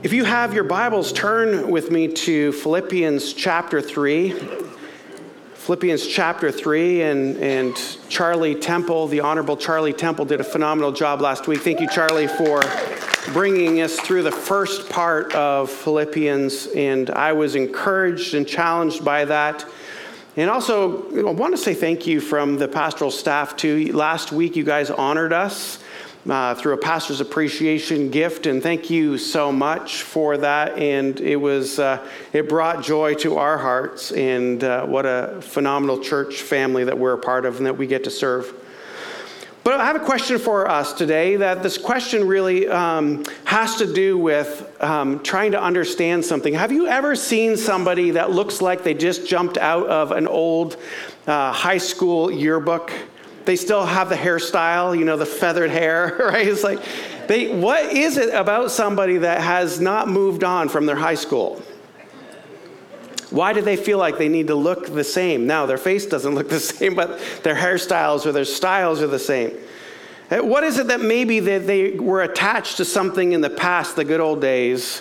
If you have your Bibles, turn with me to Philippians chapter 3. Philippians chapter 3, and, and Charlie Temple, the Honorable Charlie Temple, did a phenomenal job last week. Thank you, Charlie, for bringing us through the first part of Philippians, and I was encouraged and challenged by that. And also, I want to say thank you from the pastoral staff, too. Last week, you guys honored us uh, through a pastor's appreciation gift, and thank you so much for that. And it was uh, it brought joy to our hearts, and uh, what a phenomenal church family that we're a part of and that we get to serve. But I have a question for us today. That this question really um, has to do with um, trying to understand something. Have you ever seen somebody that looks like they just jumped out of an old uh, high school yearbook? They still have the hairstyle, you know, the feathered hair, right? It's like, they, what is it about somebody that has not moved on from their high school? Why do they feel like they need to look the same? Now, their face doesn't look the same, but their hairstyles or their styles are the same. Uh, what is it that maybe that they were attached to something in the past, the good old days,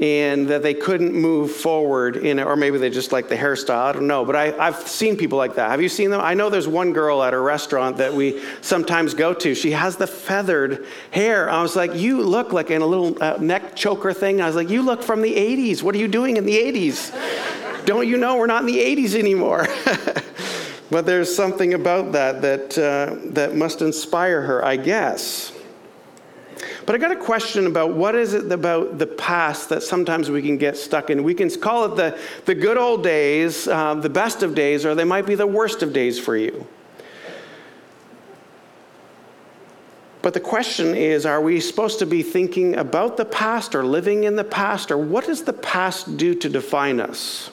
and that they couldn't move forward in it, or maybe they just like the hairstyle. I don't know, but I, have seen people like that. Have you seen them? I know there's one girl at a restaurant that we sometimes go to. She has the feathered hair. I was like, you look like in a little uh, neck choker thing. I was like, you look from the 80s. What are you doing in the 80s? don't you know we're not in the 80s anymore? but there's something about that that, uh, that must inspire her, I guess. But I got a question about what is it about the past that sometimes we can get stuck in. We can call it the, the good old days, uh, the best of days, or they might be the worst of days for you. But the question is are we supposed to be thinking about the past or living in the past, or what does the past do to define us?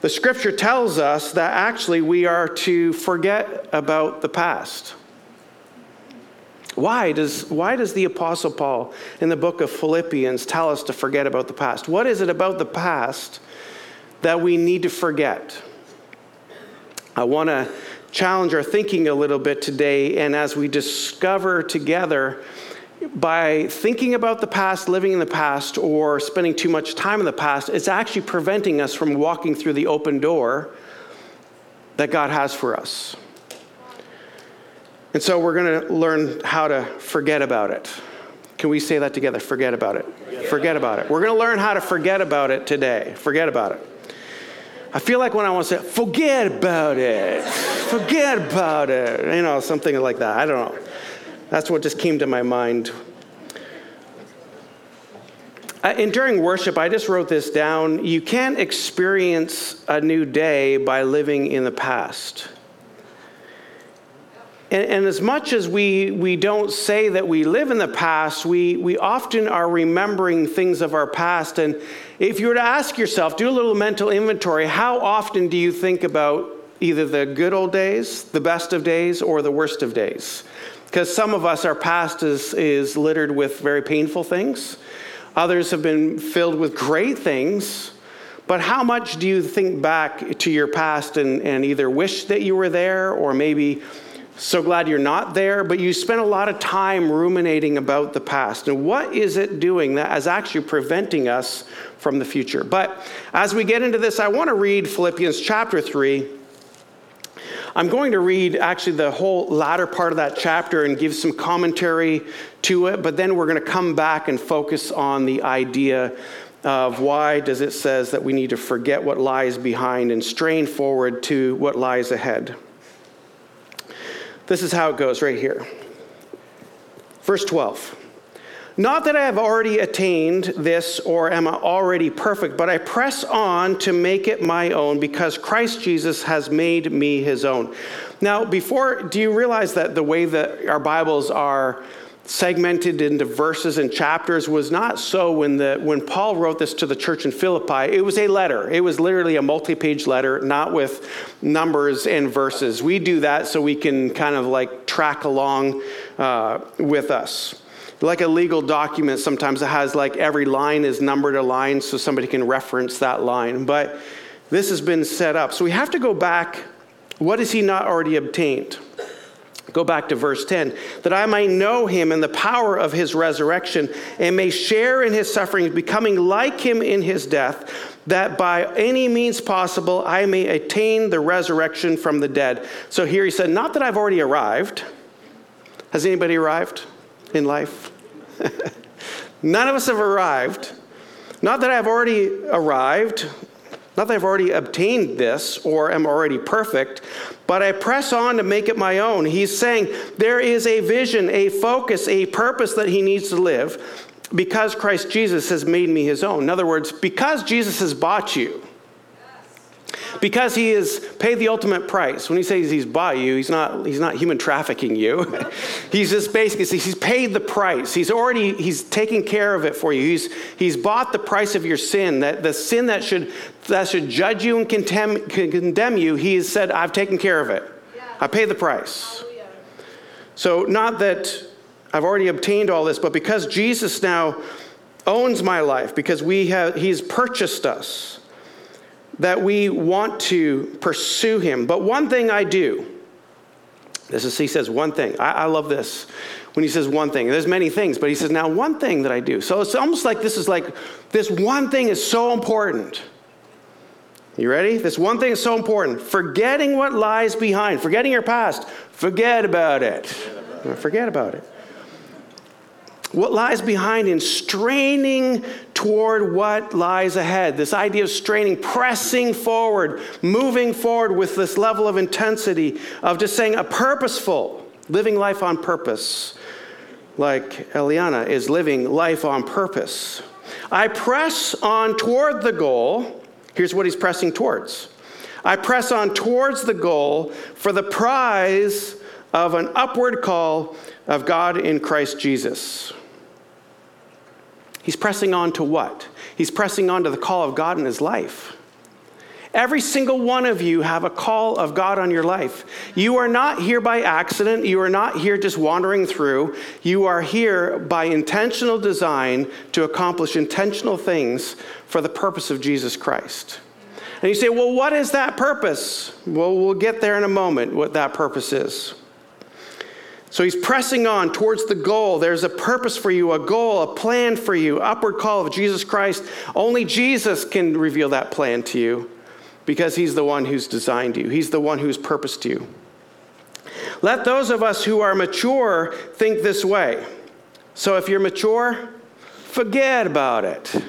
The scripture tells us that actually we are to forget about the past. Why does, why does the Apostle Paul in the book of Philippians tell us to forget about the past? What is it about the past that we need to forget? I want to challenge our thinking a little bit today, and as we discover together, by thinking about the past, living in the past, or spending too much time in the past, it's actually preventing us from walking through the open door that God has for us. And so we're going to learn how to forget about it. Can we say that together? Forget about it. Forget, forget about it. We're going to learn how to forget about it today. Forget about it. I feel like when I want to say, forget about it, forget about it, you know, something like that. I don't know. That's what just came to my mind. And during worship, I just wrote this down. You can't experience a new day by living in the past. And, and, as much as we, we don't say that we live in the past, we, we often are remembering things of our past. And if you were to ask yourself, do a little mental inventory, how often do you think about either the good old days, the best of days, or the worst of days? Because some of us, our past is, is littered with very painful things. Others have been filled with great things. But how much do you think back to your past and, and either wish that you were there or maybe so glad you're not there, but you spent a lot of time ruminating about the past. And what is it doing that is actually preventing us from the future? But as we get into this, I want to read Philippians chapter 3. I'm going to read actually the whole latter part of that chapter and give some commentary to it, but then we're going to come back and focus on the idea of why does it says that we need to forget what lies behind and strain forward to what lies ahead. This is how it goes right here. Verse 12. Not that I have already attained this or am already perfect, but I press on to make it my own because Christ Jesus has made me his own. Now, before, do you realize that the way that our Bibles are segmented into verses and chapters was not so when the when Paul wrote this to the church in Philippi. It was a letter. It was literally a multi-page letter not with numbers and verses. We do that so we can kind of like track along uh, with us. Like a legal document sometimes it has like every line is numbered a line so somebody can reference that line. But this has been set up. So we have to go back. What has he not already obtained Go back to verse 10 that I might know him and the power of his resurrection and may share in his sufferings, becoming like him in his death, that by any means possible I may attain the resurrection from the dead. So here he said, Not that I've already arrived. Has anybody arrived in life? None of us have arrived. Not that I've already arrived, not that I've already obtained this or am already perfect, but I press on to make it my own. He's saying there is a vision, a focus, a purpose that he needs to live because Christ Jesus has made me his own. In other words, because Jesus has bought you, because he has paid the ultimate price. When he says he's bought you, he's not, he's not human trafficking you. he's just basically, he's paid the price. He's already, he's taken care of it for you. He's, he's bought the price of your sin, that the sin that should, that should judge you and condemn, condemn you, he has said, I've taken care of it. Yeah. I paid the price. Hallelujah. So not that I've already obtained all this, but because Jesus now owns my life, because we have, he's purchased us, that we want to pursue him. But one thing I do, this is, he says one thing. I, I, love this when he says one thing. There's many things, but he says, now one thing that I do. So it's almost like this is like, this one thing is so important. You ready? This one thing is so important. Forgetting what lies behind, forgetting your past, forget about it. Forget about it what lies behind in straining toward what lies ahead. This idea of straining, pressing forward, moving forward with this level of intensity of just saying a purposeful, living life on purpose, like Eliana is living life on purpose. I press on toward the goal. Here's what he's pressing towards. I press on towards the goal for the prize of an upward call of God in Christ Jesus. He's pressing on to what? He's pressing on to the call of God in his life. Every single one of you have a call of God on your life. You are not here by accident. You are not here just wandering through. You are here by intentional design to accomplish intentional things for the purpose of Jesus Christ. And you say, well, what is that purpose? Well, we'll get there in a moment, what that purpose is. So he's pressing on towards the goal. There's a purpose for you, a goal, a plan for you, upward call of Jesus Christ. Only Jesus can reveal that plan to you because he's the one who's designed you, he's the one who's purposed you. Let those of us who are mature think this way. So if you're mature, forget about it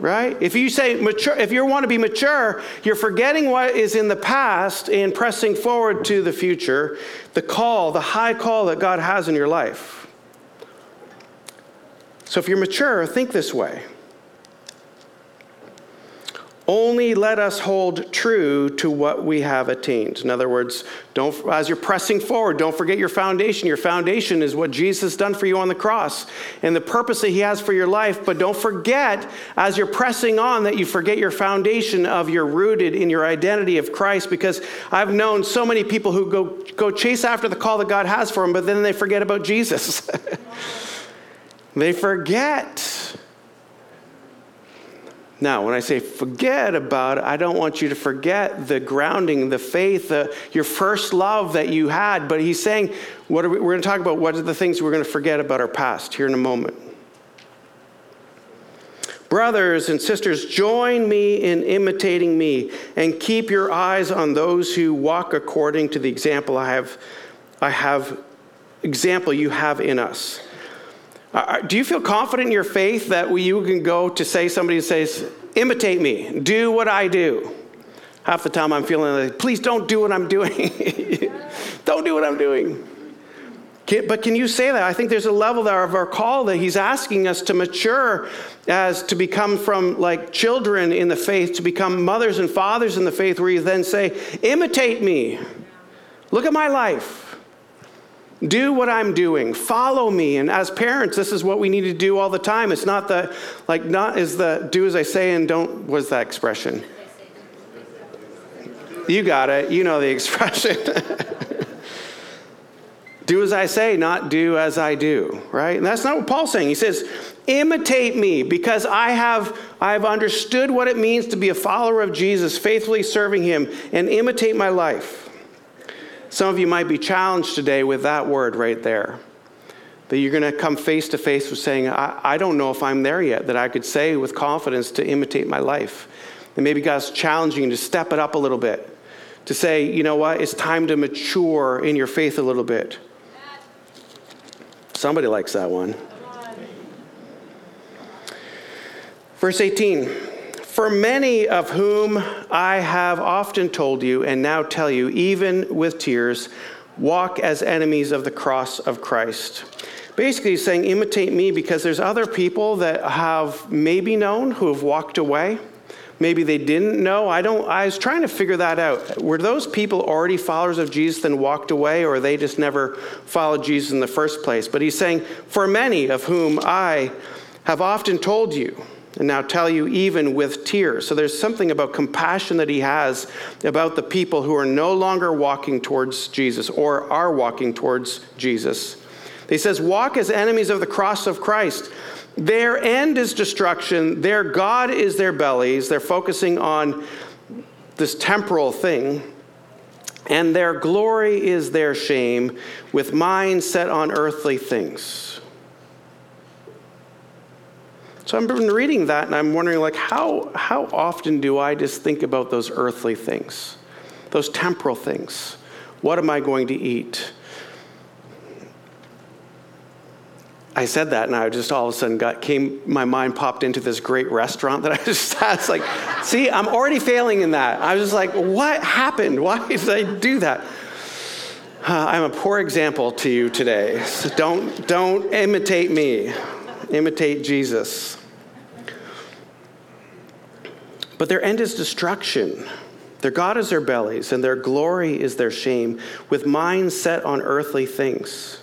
right? If you say mature, if you want to be mature, you're forgetting what is in the past and pressing forward to the future, the call, the high call that God has in your life. So if you're mature, think this way. Only let us hold true to what we have attained. In other words, don't, as you're pressing forward, don't forget your foundation. Your foundation is what Jesus has done for you on the cross and the purpose that He has for your life. But don't forget, as you're pressing on, that you forget your foundation of you're rooted in your identity of Christ. Because I've known so many people who go, go chase after the call that God has for them, but then they forget about Jesus. they forget. Now, when I say forget about it, I don't want you to forget the grounding, the faith, your first love that you had. But he's saying, what we, we're going to talk about what are the things we're going to forget about our past here in a moment. Brothers and sisters, join me in imitating me and keep your eyes on those who walk according to the example I have, I have example you have in us. Do you feel confident in your faith that you can go to say somebody says, imitate me, do what I do? Half the time I'm feeling like, please don't do what I'm doing. don't do what I'm doing. But can you say that? I think there's a level there of our call that he's asking us to mature as to become from like children in the faith to become mothers and fathers in the faith, where you then say, imitate me. Look at my life. Do what I'm doing. Follow me. And as parents, this is what we need to do all the time. It's not the, like, not is the do as I say and don't, was that expression? You got it. You know the expression. do as I say, not do as I do, right? And that's not what Paul's saying. He says, imitate me because I have I've understood what it means to be a follower of Jesus, faithfully serving him, and imitate my life. Some of you might be challenged today with that word right there. That you're going to come face to face with saying, I, I don't know if I'm there yet, that I could say with confidence to imitate my life. And maybe God's challenging you to step it up a little bit, to say, you know what, it's time to mature in your faith a little bit. Somebody likes that one. Verse 18 For many of whom I have often told you and now tell you, even with tears, walk as enemies of the cross of Christ. Basically, he's saying, imitate me because there's other people that have maybe known who have walked away. Maybe they didn't know. I don't I was trying to figure that out. Were those people already followers of Jesus and walked away or they just never followed Jesus in the first place? But he's saying, "For many of whom I have often told you, and now tell you even with tears. So there's something about compassion that he has about the people who are no longer walking towards Jesus or are walking towards Jesus. He says, Walk as enemies of the cross of Christ. Their end is destruction, their God is their bellies. They're focusing on this temporal thing. And their glory is their shame, with minds set on earthly things. So I've been reading that and I'm wondering like how how often do I just think about those earthly things? Those temporal things. What am I going to eat? I said that and I just all of a sudden got came my mind popped into this great restaurant that I just had. It's like, see, I'm already failing in that. I was just like, what happened? Why did I do that? Uh, I'm a poor example to you today. So don't don't imitate me. Imitate Jesus. But their end is destruction. Their God is their bellies, and their glory is their shame, with minds set on earthly things.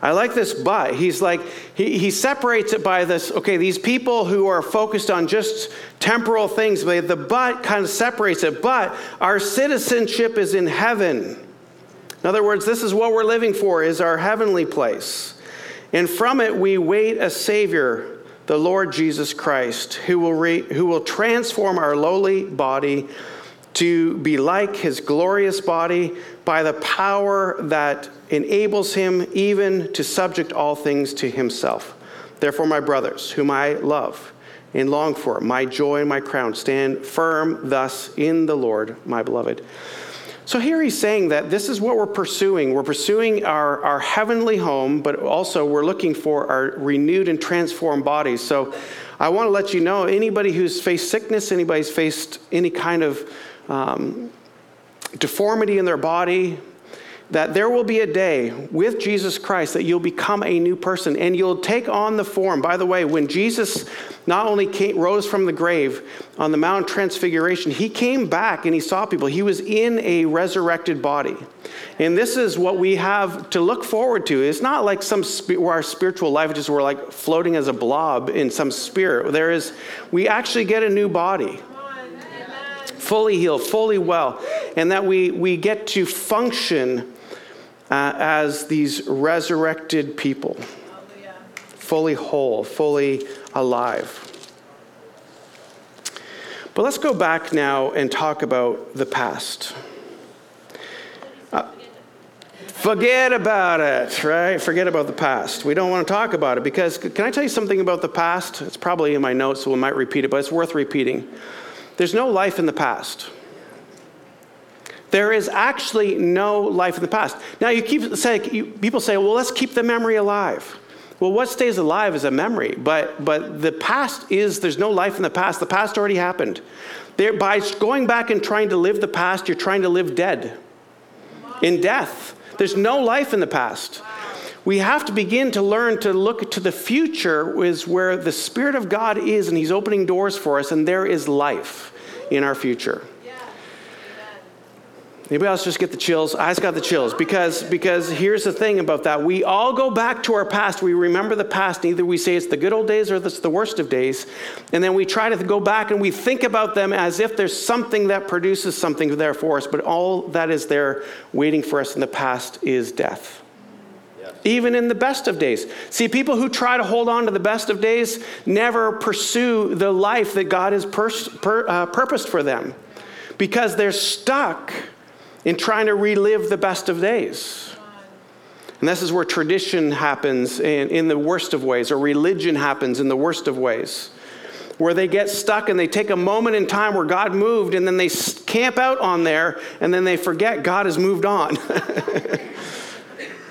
I like this but. He's like, he, he separates it by this, okay, these people who are focused on just temporal things, but the but kind of separates it. But our citizenship is in heaven. In other words, this is what we're living for, is our heavenly place. And from it we wait a Savior the Lord Jesus Christ, who will, re, who will transform our lowly body to be like his glorious body by the power that enables him even to subject all things to himself. Therefore, my brothers, whom I love and long for, my joy and my crown, stand firm thus in the Lord, my beloved. So here he's saying that this is what we're pursuing. We're pursuing our, our heavenly home, but also we're looking for our renewed and transformed bodies. So I want to let you know anybody who's faced sickness, anybody's faced any kind of um, deformity in their body, that there will be a day with Jesus Christ that you'll become a new person and you'll take on the form. By the way, when Jesus not only came, rose from the grave on the Mount Transfiguration, he came back and he saw people. He was in a resurrected body. And this is what we have to look forward to. It's not like some where our spiritual life just we're like floating as a blob in some spirit. There is, we actually get a new body fully healed, fully well, and that we, we get to function uh, as these resurrected people, fully whole, fully alive. But let's go back now and talk about the past. Uh, forget about it, right? Forget about the past. We don't want to talk about it because, can I tell you something about the past? It's probably in my notes, so we might repeat it, but it's worth repeating. There's no life in the past. There is actually no life in the past. Now, you keep saying, you, people say, well, let's keep the memory alive. Well, what stays alive is a memory, but, but the past is, there's no life in the past. The past already happened. There, by going back and trying to live the past, you're trying to live dead in death. There's no life in the past. We have to begin to learn to look to the future, is where the Spirit of God is, and He's opening doors for us, and there is life in our future. Anybody else just get the chills? I just got the chills because, because here's the thing about that. We all go back to our past. We remember the past. Either we say it's the good old days or it's the worst of days. And then we try to go back and we think about them as if there's something that produces something there for us. But all that is there waiting for us in the past is death. Even in the best of days. See, people who try to hold on to the best of days never pursue the life that God has pers- per, uh, purposed for them because they're stuck in trying to relive the best of days. And this is where tradition happens in, in the worst of ways, or religion happens in the worst of ways, where they get stuck and they take a moment in time where God moved and then they camp out on there and then they forget God has moved on.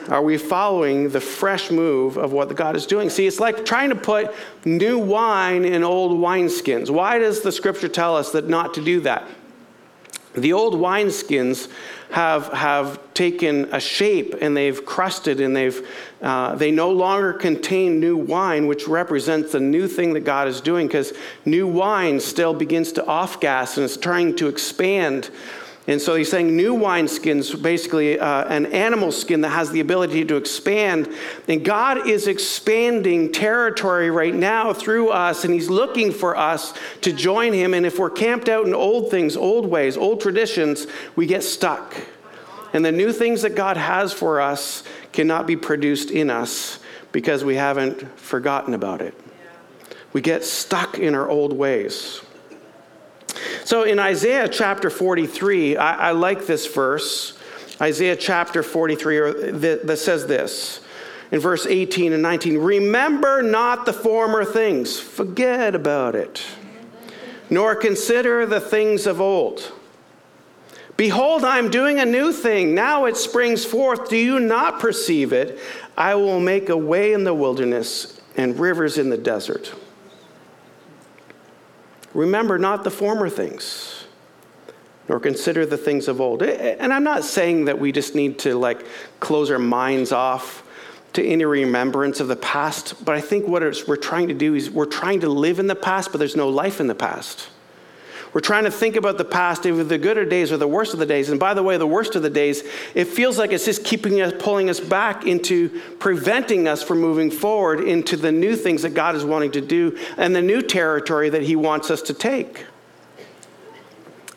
Are we following the fresh move of what God is doing? See, it's like trying to put new wine in old wineskins. Why does the scripture tell us that not to do that? The old wineskins have, have taken a shape and they've crusted and they've, uh, they no longer contain new wine, which represents the new thing that God is doing because new wine still begins to off gas and it's trying to expand and so he's saying new wineskins, basically uh, an animal skin that has the ability to expand. And God is expanding territory right now through us, and he's looking for us to join him. And if we're camped out in old things, old ways, old traditions, we get stuck. And the new things that God has for us cannot be produced in us because we haven't forgotten about it. We get stuck in our old ways. So in Isaiah chapter 43, I, I like this verse. Isaiah chapter 43 that, that says this in verse 18 and 19 Remember not the former things, forget about it, nor consider the things of old. Behold, I am doing a new thing. Now it springs forth. Do you not perceive it? I will make a way in the wilderness and rivers in the desert. Remember not the former things, nor consider the things of old. And I'm not saying that we just need to like close our minds off to any remembrance of the past, but I think what we're trying to do is we're trying to live in the past, but there's no life in the past. We're trying to think about the past, either the gooder days or the worst of the days. And by the way, the worst of the days, it feels like it's just keeping us, pulling us back into preventing us from moving forward into the new things that God is wanting to do and the new territory that He wants us to take.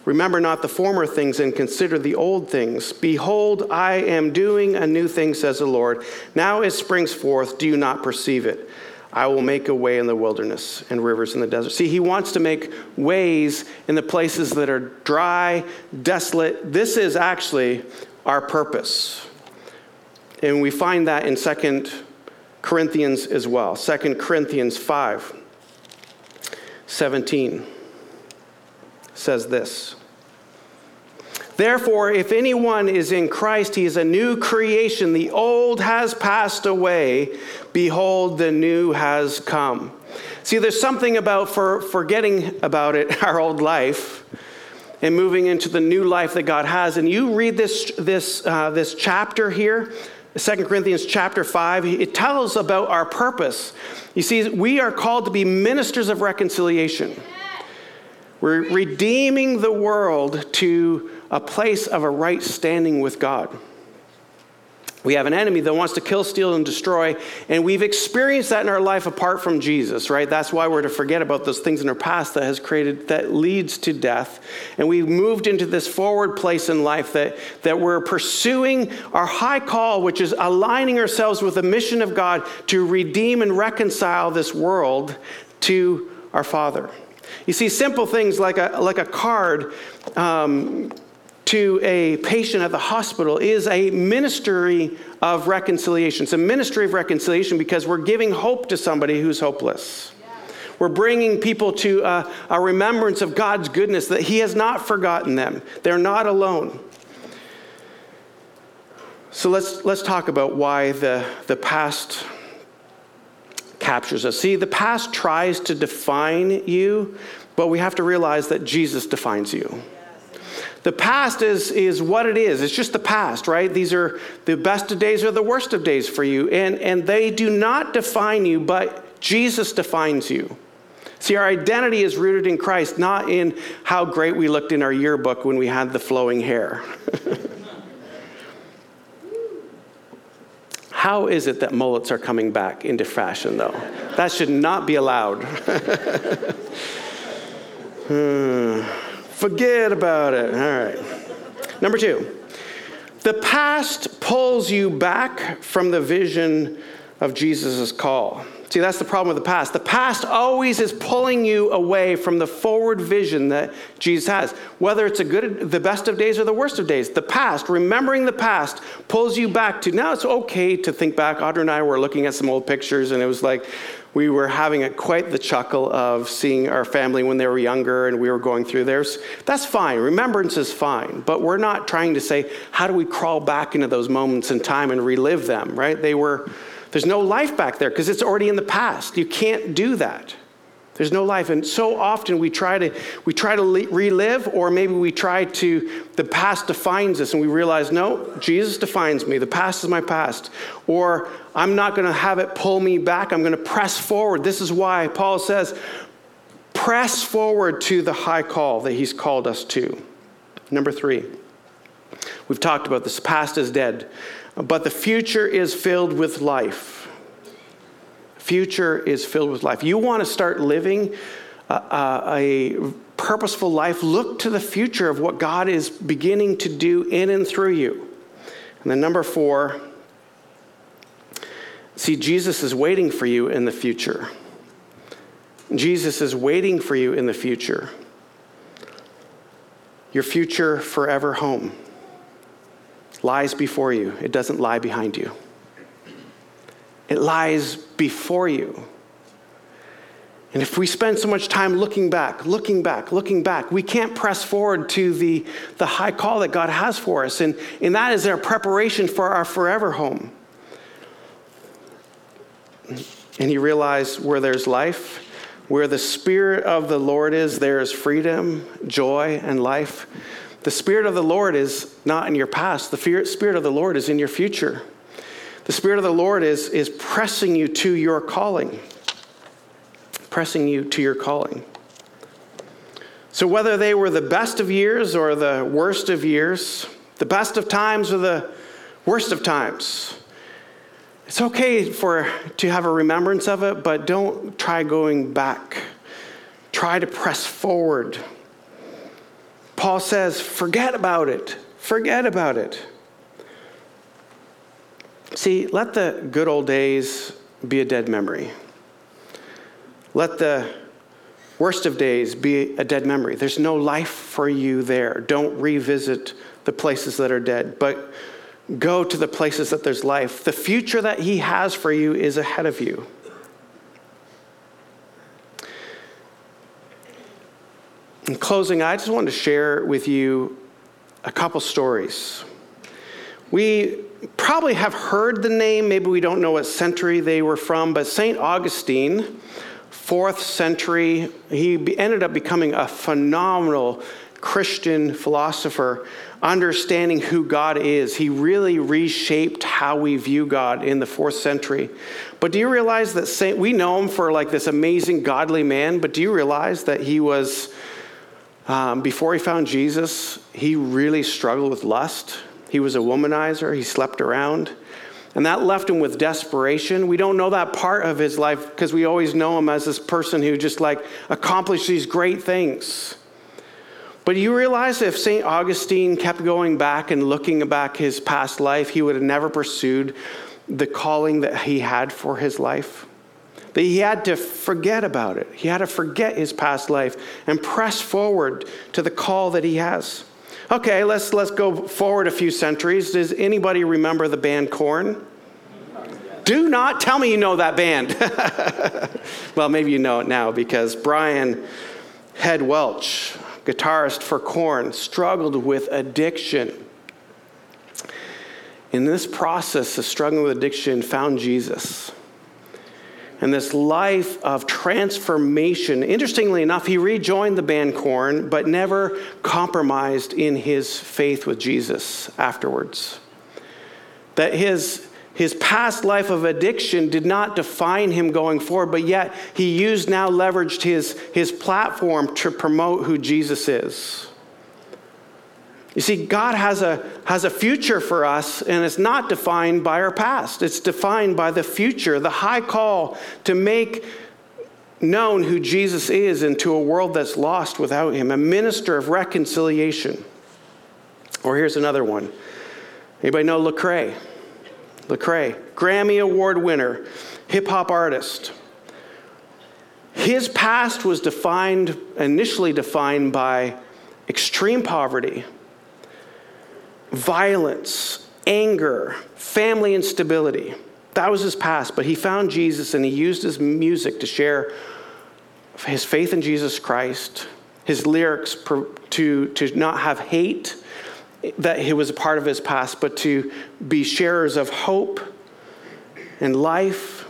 Remember not the former things and consider the old things. Behold, I am doing a new thing, says the Lord. Now it springs forth. Do you not perceive it? I will make a way in the wilderness and rivers in the desert. See, he wants to make ways in the places that are dry, desolate. This is actually our purpose. And we find that in 2 Corinthians as well. 2 Corinthians 5 17 says this. Therefore, if anyone is in Christ, he is a new creation. The old has passed away. Behold, the new has come. See, there's something about for forgetting about it, our old life, and moving into the new life that God has. And you read this, this, uh, this chapter here, 2 Corinthians chapter 5, it tells about our purpose. You see, we are called to be ministers of reconciliation. We're redeeming the world to a place of a right standing with God. We have an enemy that wants to kill, steal, and destroy, and we've experienced that in our life apart from Jesus, right? That's why we're to forget about those things in our past that has created, that leads to death. And we've moved into this forward place in life that, that we're pursuing our high call, which is aligning ourselves with the mission of God to redeem and reconcile this world to our Father. You see, simple things like a, like a card. Um, to a patient at the hospital is a ministry of reconciliation. It's a ministry of reconciliation because we're giving hope to somebody who's hopeless. We're bringing people to a, a remembrance of God's goodness, that He has not forgotten them. They're not alone. So let's, let's talk about why the, the past captures us. See, the past tries to define you, but we have to realize that Jesus defines you. The past is, is what it is. It's just the past, right? These are the best of days or the worst of days for you. And, and they do not define you, but Jesus defines you. See, our identity is rooted in Christ, not in how great we looked in our yearbook when we had the flowing hair. how is it that mullets are coming back into fashion, though? That should not be allowed. hmm. Forget about it. All right. Number two, the past pulls you back from the vision of Jesus' call. See, that's the problem with the past. The past always is pulling you away from the forward vision that Jesus has. Whether it's a good, the best of days or the worst of days, the past, remembering the past, pulls you back to now. It's okay to think back. Audrey and I were looking at some old pictures, and it was like we were having a, quite the chuckle of seeing our family when they were younger, and we were going through theirs. That's fine. Remembrance is fine, but we're not trying to say how do we crawl back into those moments in time and relive them. Right? They were there's no life back there because it's already in the past. You can't do that. There's no life. And so often we try to we try to relive or maybe we try to the past defines us and we realize no, Jesus defines me. The past is my past. Or I'm not going to have it pull me back. I'm going to press forward. This is why Paul says press forward to the high call that he's called us to. Number 3. We've talked about this past is dead but the future is filled with life. Future is filled with life. You want to start living a, a, purposeful life, look to the future of what God is beginning to do in and through you. And then, number four, see, Jesus is waiting for you in the future. Jesus is waiting for you in the future. Your future forever home lies before you, it doesn't lie behind you. It lies before you. And if we spend so much time looking back, looking back, looking back, we can't press forward to the, the high call that God has for us. And, and that is our preparation for our forever home. And you realize where there's life, where the Spirit of the Lord is, there is freedom, joy, and life. The Spirit of the Lord is not in your past, the Spirit of the Lord is in your future. The Spirit of the Lord is, is pressing you to your calling, pressing you to your calling. So, whether they were the best of years or the worst of years, the best of times or the worst of times, it's okay for to have a remembrance of it, but don't try going back. Try to press forward Paul says, forget about it. Forget about it. See, let the good old days be a dead memory. Let the worst of days be a dead memory. There's no life for you there. Don't revisit the places that are dead, but go to the places that there's life. The future that He has for you is ahead of you. In closing, I just wanted to share with you a couple stories. We probably have heard the name, maybe we don't know what century they were from, but St. Augustine, fourth century, he ended up becoming a phenomenal Christian philosopher, understanding who God is. He really reshaped how we view God in the fourth century. But do you realize that Saint, we know him for like this amazing godly man, but do you realize that he was um, before he found Jesus, he really struggled with lust. He was a womanizer, he slept around. And that left him with desperation. We don't know that part of his life because we always know him as this person who just like accomplished these great things. But you realize if St. Augustine kept going back and looking back his past life, he would have never pursued the calling that he had for his life that he had to forget about it. He had to forget his past life and press forward to the call that he has. Okay, let's, let's go forward a few centuries. Does anybody remember the band Korn? Do not tell me you know that band. well, maybe you know it now because Brian Head Welch, guitarist for Korn, struggled with addiction. In this process of struggling with addiction, found Jesus and this life of transformation. Interestingly enough, he rejoined the band Korn, but never compromised in his faith with Jesus afterwards. That his, his past life of addiction did not define him going forward, but yet he used now leveraged his, his platform to promote who Jesus is. You see, God has a, has a future for us, and it's not defined by our past. It's defined by the future, the high call to make known who Jesus is into a world that's lost without him, a minister of reconciliation. Or here's another one. Anybody know Lecrae? Lecrae, Grammy Award winner, hip hop artist. His past was defined, initially defined by extreme poverty, violence, anger, family instability. That was his past, but he found Jesus and he used his music to share his faith in Jesus Christ, his lyrics to, to not have hate that he was a part of his past, but to be sharers of hope and life.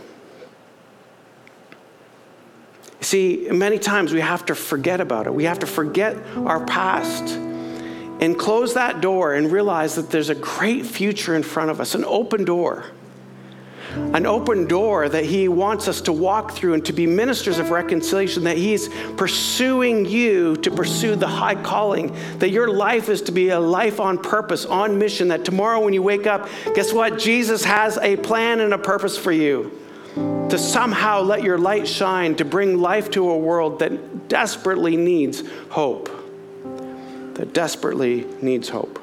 See, many times we have to forget about it. We have to forget our past and close that door and realize that there's a great future in front of us, an open door an open door that He wants us to walk through and to be ministers of reconciliation, that He's pursuing you to pursue the high calling, that your life is to be a life on purpose, on mission, that tomorrow when you wake up, guess what? Jesus has a plan and a purpose for you to somehow let your light shine, to bring life to a world that desperately needs hope. That desperately needs hope.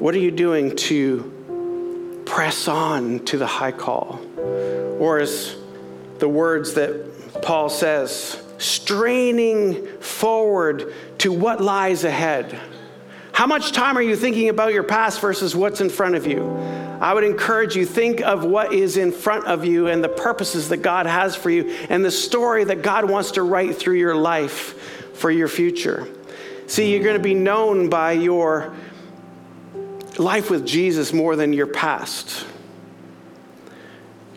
What are you doing to press on to the high call? Or as the words that Paul says, straining forward to what lies ahead. How much time are you thinking about your past versus what's in front of you? I would encourage you think of what is in front of you and the purposes that God has for you and the story that God wants to write through your life for your future. See, you're going to be known by your life with Jesus more than your past?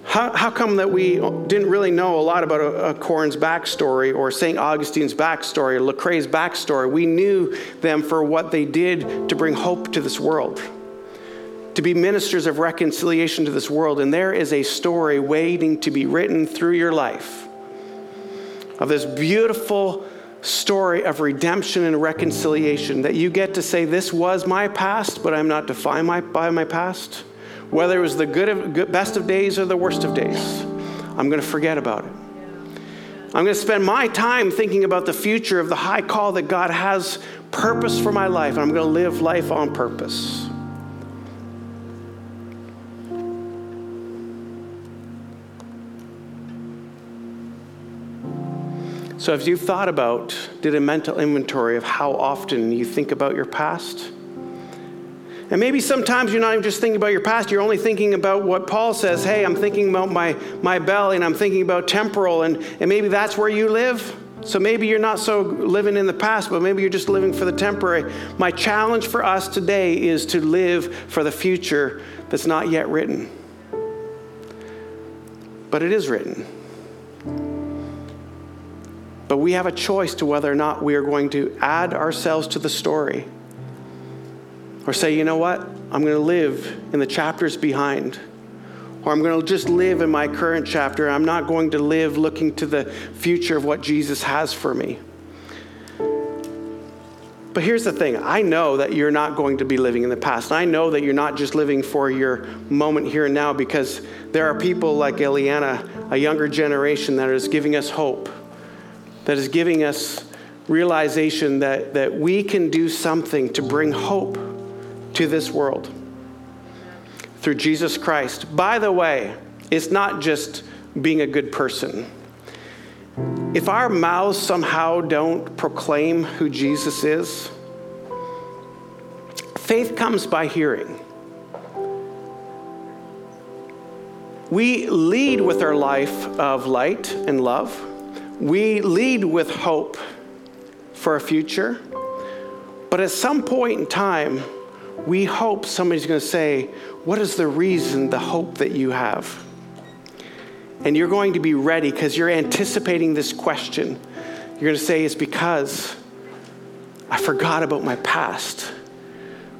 How, how come that we didn't really know a lot about a, a Korn's backstory or St. Augustine's backstory or Lecrae's backstory? We knew them for what they did to bring hope to this world, to be ministers of reconciliation to this world. And there is a story waiting to be written through your life of this beautiful story of redemption and reconciliation that you get to say, This was my past, but I'm not defined by my past. Whether it was the good of, good, best of days or the worst of days, I'm going to forget about it. I'm going to spend my time thinking about the future of the high call that God has purpose for my life. I'm going to live life on purpose. So, if you've thought about, did a mental inventory of how often you think about your past? And maybe sometimes you're not even just thinking about your past, you're only thinking about what Paul says hey, I'm thinking about my, my belly and I'm thinking about temporal, and, and maybe that's where you live. So maybe you're not so living in the past, but maybe you're just living for the temporary. My challenge for us today is to live for the future that's not yet written. But it is written. But we have a choice to whether or not we are going to add ourselves to the story or say, you know what, I'm going to live in the chapters behind. Or I'm going to just live in my current chapter. I'm not going to live looking to the future of what Jesus has for me. But here's the thing I know that you're not going to be living in the past. I know that you're not just living for your moment here and now because there are people like Eliana, a younger generation, that is giving us hope that is giving us realization that, that we can do something to bring hope to this world through Jesus Christ. By the way, it's not just being a good person. If our mouths somehow don't proclaim who Jesus is, faith comes by hearing. We lead with our life of light and love. We lead with hope for a future, but at some point in time, we hope somebody's going to say, What is the reason, the hope that you have? And you're going to be ready because you're anticipating this question. You're going to say, It's because I forgot about my past.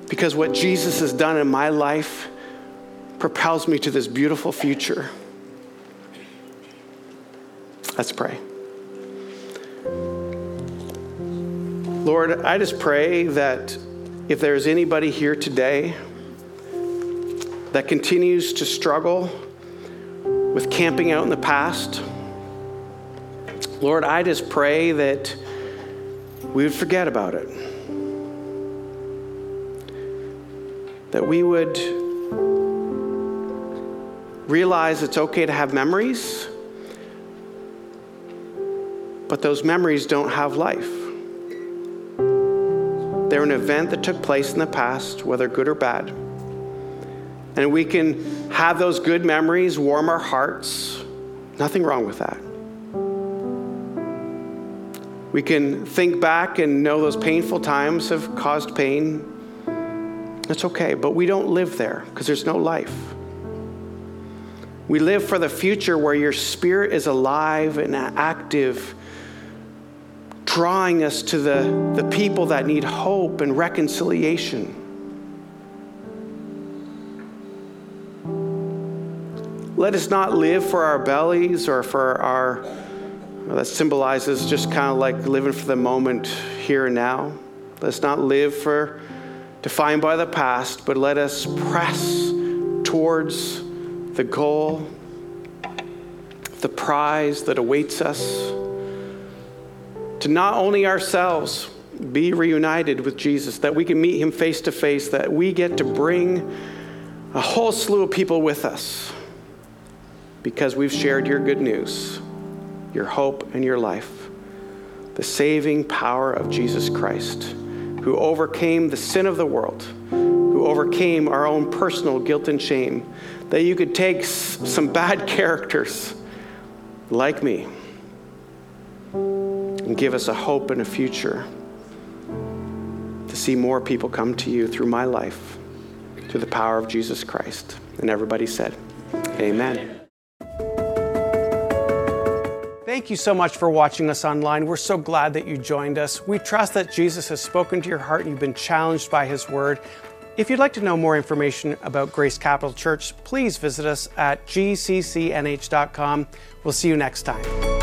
Because what Jesus has done in my life propels me to this beautiful future. Let's pray. Lord, I just pray that if there's anybody here today that continues to struggle with camping out in the past, Lord, I just pray that we would forget about it. that we would realize it's okay to have memories, but those memories don't have life. They're an event that took place in the past, whether good or bad. And we can have those good memories warm our hearts. Nothing wrong with that. We can think back and know those painful times have caused pain. It's okay, but we don't live there because there's no life. We live for the future where your spirit is alive and active, drawing us to the, the people that need hope and reconciliation. Let us not live for our bellies or for our, that symbolizes just kind of like living for the moment here and now. Let us not live for defined by the past, but let us press towards the goal, the prize that awaits us. To not only ourselves be reunited with Jesus, that we can meet him face to face, that we get to bring a whole slew of people with us because we've shared your good news, your hope, and your life. The saving power of Jesus Christ, who overcame the sin of the world, who overcame our own personal guilt and shame, that you could take some bad characters like me and give us a hope and a future to see more people come to you through my life, through the power of Jesus Christ. And everybody said, Amen. Thank you so much for watching us online. We're so glad that you joined us. We trust that Jesus has spoken to your heart and you've been challenged by his word. If you'd like to know more information about Grace Capital Church, please visit us at gccnh.com. We'll see you next time.